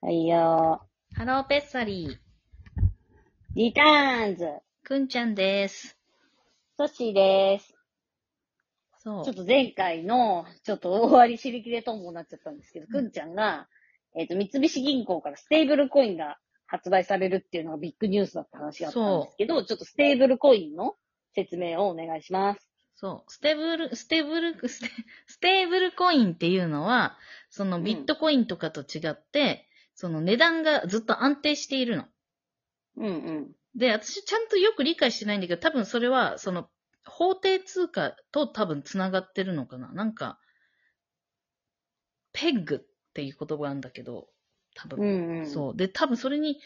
はいよハローペッサリー、ー。リターンズ。くんちゃんです。ソッシーです。そう。ちょっと前回の、ちょっと終わり知り切れともなっちゃったんですけど、くんちゃんが、えっ、と、三菱銀行からステーブルコインが発売されるっていうのがビッグニュースだった話があったんですけど、ちょっとステーブルコインの説明をお願いします。そう。ステーブル、ステーブル、ステステーブルコインっていうのは、そのビットコインとかと違って、その値段がずっと安定しているの。うんうん。で、私ちゃんとよく理解してないんだけど、多分それは、その、法定通貨と多分繋がってるのかななんか、ペッグっていう言葉なんだけど、多分。うんうん。そう。で、多分それに、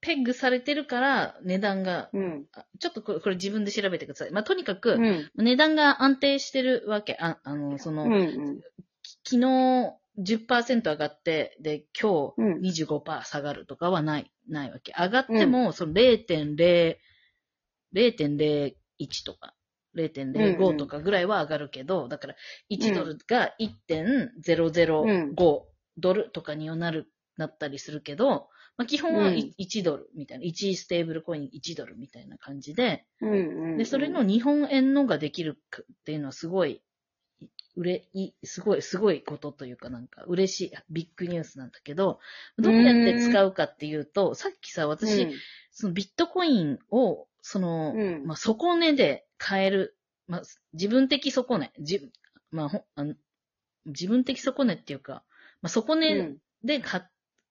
ペッグされてるから、値段が、う。うん。あちょっとこれこれ自分で調べてください。まあ、とにかく、うん。値段が安定してるわけ。あ、あの、その、うんうん。き昨日10%上がって、で、今うん日25%下がるとかはない、ないわけ。上がっても、その0.0、0.01とか、うんう0.05んとかぐらいは上がるけど、だから1ドルが1.005ドルとかにはなる、なったりするけど、まあ、基本はうんい1ドルみたいな、1ステーブルコイン1ドルみたいな感じで、うんうん。で、それの、日本円のができるっていうのはすごい、うれ、い、すごい、すごいことというかなんか嬉しい、ビッグニュースなんだけど、どうやって使うかっていうと、さっきさ、私、うん。そのビットコインを、その、うん。まあ、底値で買える、まあ、自分的底値、じ、まあ、ほあの自分的底値っていうか、まあ、底値で買っ、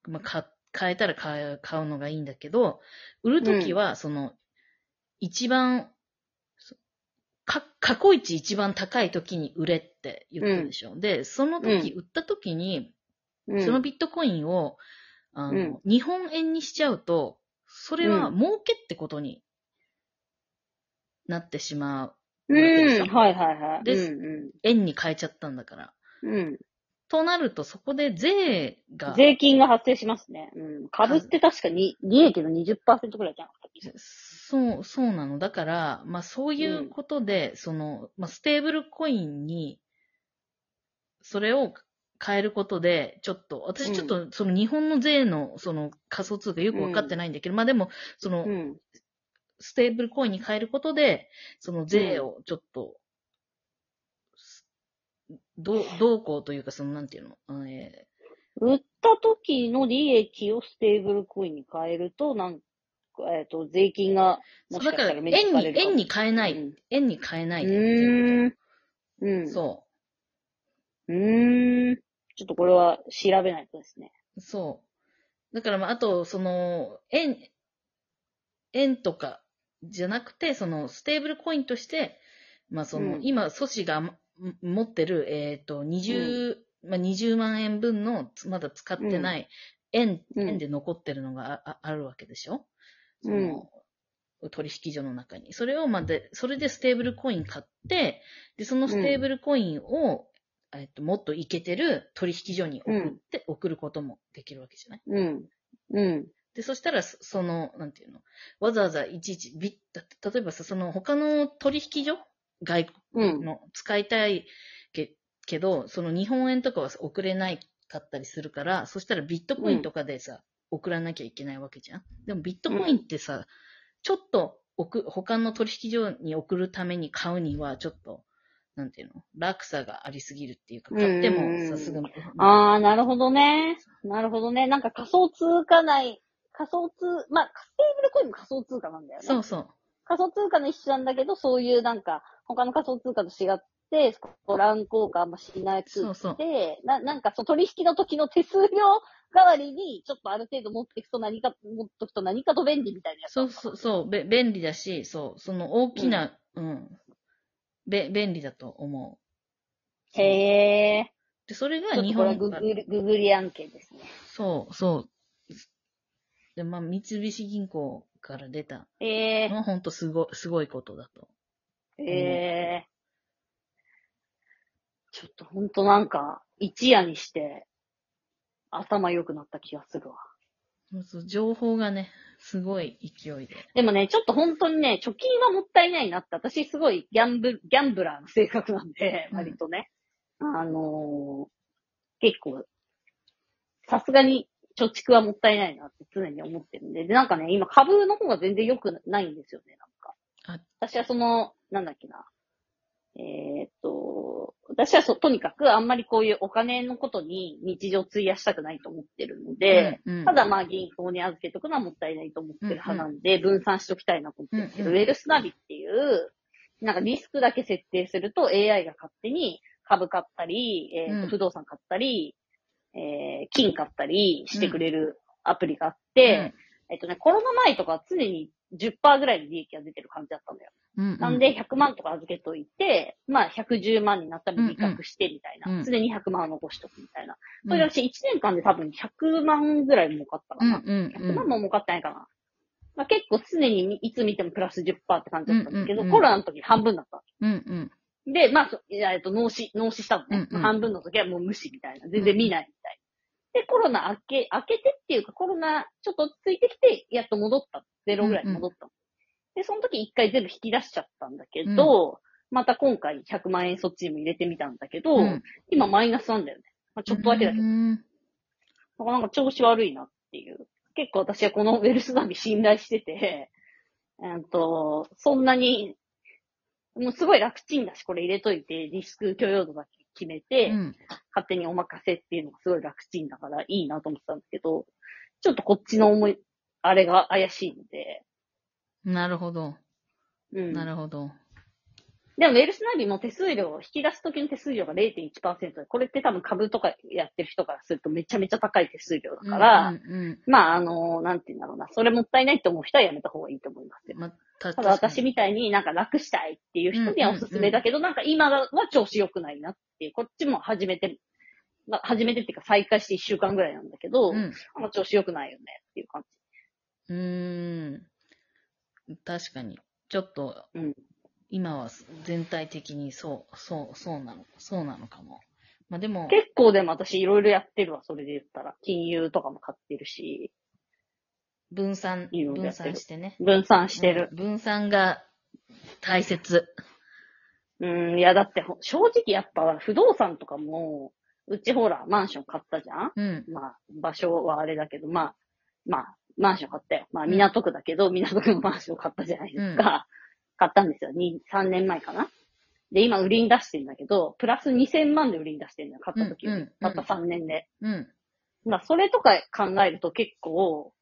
まあ、買、買えたら買う、買うのがいいんだけど、売るときは、その、一番、過去一一番高い時に売れって言ったでしょ。で、その時、売った時に、うん、そのビットコインを、あの、うん日本円にしちゃうと、それはうん儲けってことになってしまう。うん、はいはいはい。ですうん円に変えちゃったんだから。うん。うん。となると、そこで税が、税金が発生しますね。うん。株って確かに利益の20%くらいじゃなかったっけ？そう、そうなの。だから、まあそういうことで、その、まあステーブルコインに、それを変えることで、ちょっと、私ちょっと、その日本の税の、その仮想通貨よくわかってないんだけど、まあでも、その、うん。ステーブルコインに変えることで、その税をちょっと、どう、どうこうというか、その、なんていうの、え売った時の利益をステーブルコインに変えると、なんか、えっ、と、税金が、ーもしかそうだから、円に、かれるかも円に変えない、うん円に変えないでってういうこーん。うん。と。そう。うーん。ちょっとこれは調べないとですね。そう。だから、まあ、あと、その、円、円とかじゃなくて、その、ステーブルコインとして、まあ、その、うん今、ソシがん持ってる、えっ、と、20、まあ、20万円分の、つまだ使ってない、円、うん円で残ってるのがあああるわけでしょ？そうんの、取引所の中に。それを、まあ、で、それでステーブルコイン買って、で、そのステーブルコインを、えっと、もっといけてる取引所に送って、送ることもできるわけじゃない？うん。うん。で、そしたら、そその、なんていうの、わざわざいちいち、ビッ、例えばさ、その他の取引所？外うん国。の使いたいけけど、その日本円とかは送れないかったりするから、そしたらビットコインとかでさ、送らなきゃいけないわけじゃん。でもビットコインってさ、ちょっと送、他の取引所に送るために買うには、ちょっと、なんていうの？落差がありすぎるっていうか、買ってもさすがに。あー、なるほどね。なるほどね。なんか仮想通貨内、仮想通、まあ、ステーブルコインも仮想通貨なんだよね。そうそう。仮想通貨の一種なんだけど、そういうなんか、他の仮想通貨と違って、スラン効果あんましない通そうそう貨で、な、なんかその取引の時の手数料代わりに、ちょっとある程度持っていくと何か、持っとくと何かと便利みたいなやつ。そうそう、そう、べ、便利だし、そう、その大きな、うん、べ、便利だと思う。へえ。で、それが日本からググり、ググり案件ですね。そう、そう。で、まあ、三菱銀行から出たええのは本当すごい、すごいことだと。ええちょっとほんとなんか、一夜にして、頭良くなった気がするわ。そうそう情報がね、すごい勢いで。でもね、ちょっと本当にね、貯金はもったいないなって、私すごいギャンブル、ギャンブラーの性格なんで、うん割とね。あのー結構、さすがに貯蓄はもったいないなって常に思ってるんで、で、なんかね、今株の方が全然良くないんですよね、なんか。あ私はその、なんだっけな。えーっと、私はそ、とにかくあんまりこういうお金のことに日常費やしたくないと思ってるので、うんうん。ただまあ銀行に預けとくのはもったいないと思ってる派なんで、分散しときたいなと思ってるんですけど、うんうん。ウェルスナビっていう、なんかリスクだけ設定すると AI が勝手に株買ったり、えーとうん。不動産買ったり、えー金買ったりしてくれるアプリがあって、えっとね、コロナ前とかは常に10%ぐらいの利益が出てる感じだったんだよ。うんうんなんで100万とか預けといて、まあ110万になったら利確してみたいな。うんうん常に100万残しとくみたいな。うんそれ私1年間で多分100万ぐらい儲かったかな。うんうん100万も儲かってないかな。まあ、結構常にいつ見てもプラス10%って感じだったんだけど、うんうんうんコロナの時半分だった。うんうん。で、まあ、そえっと、脳死、脳死したのね。うんうん半分の時はもう無視みたいな。全然見ないみたいな。で、コロナ明け、明けてっていうか、コロナちょっとついてきて、やっと戻った。ゼロぐらいに戻ったの。で、その時一回全部引き出しちゃったんだけど、また今回100万円そっちにも入れてみたんだけど、うん今マイナスなんだよね。まあ、ちょっとだけだけど。うんなんかなんか調子悪いなっていう。結構私はこのウェルスナビ信頼してて、えっと、そんなに、もうすごい楽ちんだし、これ入れといて、リスク許容度だけ決めて、うん勝手にお任せっていうのがすごい楽ちんだからいいなと思ってたんだけど、ちょっとこっちの思い、あれが怪しいので、なるほど。うん。なるほど。でも、ウェルスナビも手数料、引き出す時の手数料が0.1%で、これって多分株とかやってる人からするとめちゃめちゃ高い手数料だから、うんうんまあ、あの、なんて言うんだろうな。それもったいないと思う人はやめた方がいいと思いますよ。うん。まあ、たただ私みたいになんか楽したいっていう人にはおすすめだけど、なんか今は調子良くないなっていう、こっちも初めて、まあ、初めてっていうか再開して1週間ぐらいなんだけど、うん。あんま調子良くないよねっていう感うーん。確かに。ちょっと、うん今は全体的にそう、そう、そうなの、そうなのかも。まあでもじ。、結構でも私いろいろやってるわ、それで言ったら。金融とかも買ってるし、分散、分散してね。分散してる。うん分散が大切。うん、いやだってほ正直やっぱ不動産とかも、うちほら、マンション買ったじゃんうん。まあ、場所はあれだけど、まあ、まあ、マンション買ったよ。まあ、港区だけど、港区のマンション買ったじゃないですか。買ったんですよ。2、3年前かな。で、今売りに出してんだけど、プラス2000万で売りに出してんだよ。買った時よたった3年で。うん。まあ、それとか考えると結構、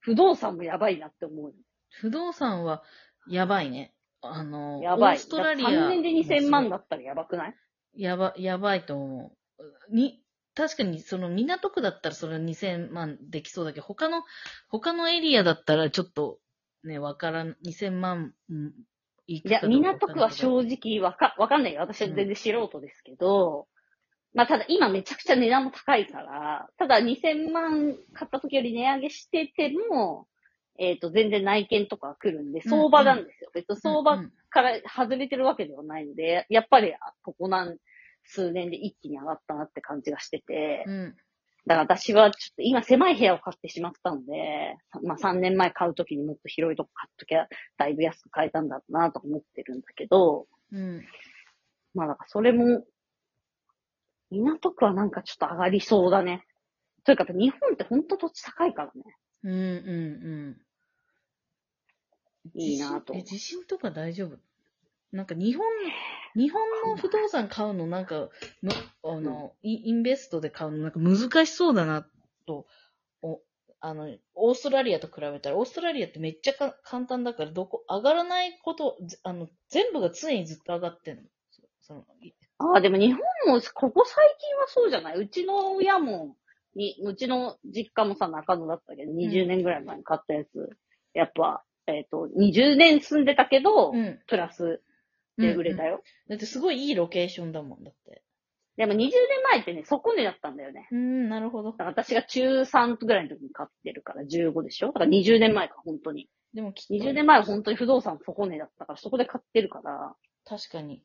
不動産もやばいなって思う。不動産はやばいね。あの、やばい。オーストラリア。3年で2000万だったらやばくない？やば、やばいと思う。に、確かにその港区だったらそれは2000万できそうだけど、他の、他のエリアだったらちょっとね、わからん、2000万、うん、いや、港区は正直わか、わかんないよ。私は全然素人ですけど、まあただ今めちゃくちゃ値段も高いから、ただ2000万買った時より値上げしてても、えっ、と、全然内見とか来るんで、相場なんですよ。別に相場うんから外れてるわけではないので、やっぱり、あここ何、数年で一気に上がったなって感じがしてて、うん。だから私はちょっと今狭い部屋を買ってしまったので、まあ3年前買うときにもっと広いとこ買っときゃだいぶ安く買えたんだろうなと思ってるんだけど、うん。まあだからそれも、港区はなんかちょっと上がりそうだね。というか日本ってほんと土地高いからね。うん。うん。うん。いいなとえ、地震とか大丈夫？なんか日本、日本の不動産買うのなんか、のあの、イインベストで買うのなんか難しそうだなと、おあの、オーストラリアと比べたら、オーストラリアってめっちゃか簡単だから、どこ、上がらないこと、ずあの、全部が常にずっと上がってんの。そそのいああ、でも日本もここ最近はそうじゃない？うちの親も、に、うちの実家もさ、中野だったけど、20年ぐらい前に買ったやつ、やっぱ、えっ、と、20年住んでたけど、うん。プラスで売れたよ。よ。だってすごいいいロケーションだもんだって。でも20年前ってね、底値だったんだよね。うん、なるほどだ。から私が中3ぐらいの時に買ってるから15でしょ？だから20年前か、本当に。でもきっと20年前は本当に不動産底値だったから、そこで買ってるから、確かに。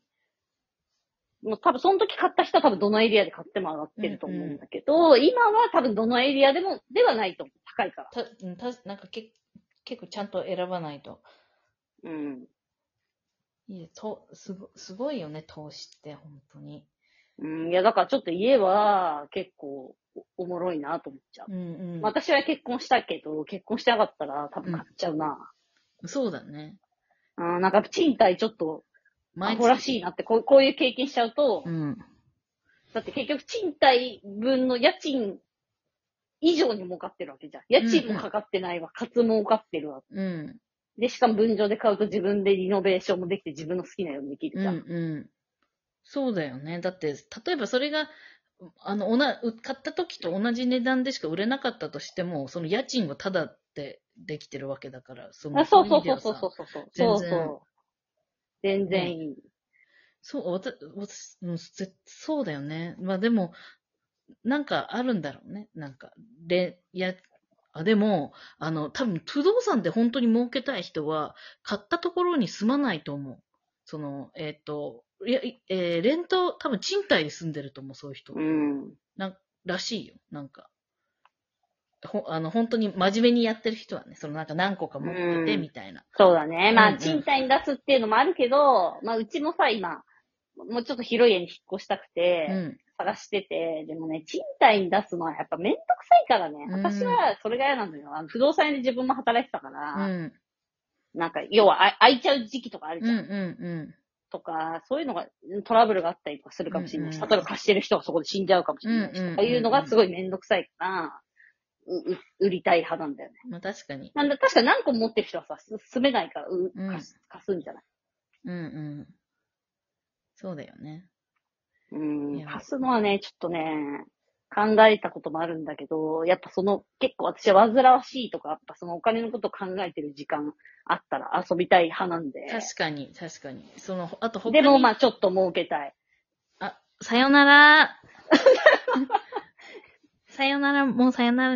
もう多分その時買った人は多分どのエリアで買っても上がってると思うんだけど、今は多分どのエリアでも、ではないと思う。高いから。た、うんた、なんかけ結構ちゃんと選ばないと。うん。いいと、すご、すごいよね、投資って、本当に。うん、いや、だからちょっと家は結構おおもろいなと思っちゃう。うんうん。私は結婚したけど、結婚してなかったら多分買っちゃうな。そうだね。うん、なんか賃貸ちょっとア毎ホらしいなって、こうこういう経験しちゃうと、うん。だって結局賃貸分の家賃以上に儲かってるわけじゃん。家賃もかかってないわ、かつ儲かってるわ。うん。で、しかも分譲で買うと自分でリノベーションもできて自分の好きなようにできるうんじゃん。うん。そうだよね。だって、例えばそれが、あの、おな、う買った時と同じ値段でしか売れなかったとしても、その家賃はタダでできてるわけだから、そのあそうそうい意味ではさそうそうそうそう。全然そうそう。全然いい。そう、わた、わたうんぜそうだよね。まあでも、なんかあるんだろうね。なんか、で、いや、あ、でも、あの、多分、不動産で本当に儲けたい人は、買ったところに住まないと思う。その、えっ、と、いや、いえーレント、多分賃貸で住んでると思う、そういう人。うん。なんらしいよ、なんか。ほ、あの、本当に真面目にやってる人はね、そのなんか何個か持ってて、うんみたいな。そうだね。まあ、うんうん賃貸に出すっていうのもあるけど、まあ、うちもさ、今、もうちょっと広い家に引っ越したくて、うん。探してて、でもね、賃貸に出すのはやっぱめんどくさいからね。うん私はそれが嫌なのよ。あの不動産屋で自分も働いてたから、うん。なんか、要はあ空いちゃう時期とかあるうん。うじゃん。ん。とか、そういうのが、トラブルがあったりとかするかもしれないし、うんうん例えば貸してる人がそこで死んじゃうかもしれないし、うんうんうんとかいうのがすごいめんどくさいから、うう売りたい派なんだよね。まあ確かに。なんだ、確かに何個持ってる人はさ、す住めないから、ううん貸す貸すんじゃない？うんうん。そうだよね。うん貸すのはね、ちょっとね、考えたこともあるんだけど、やっぱその、結構私は煩わしいとか、やっぱそのお金のことを考えてる時間あったら遊びたい派なんで。確かに、確かに。その、あと他にでもまあちょっと儲けたい。あ、さよなら。さよなら、もうさよなら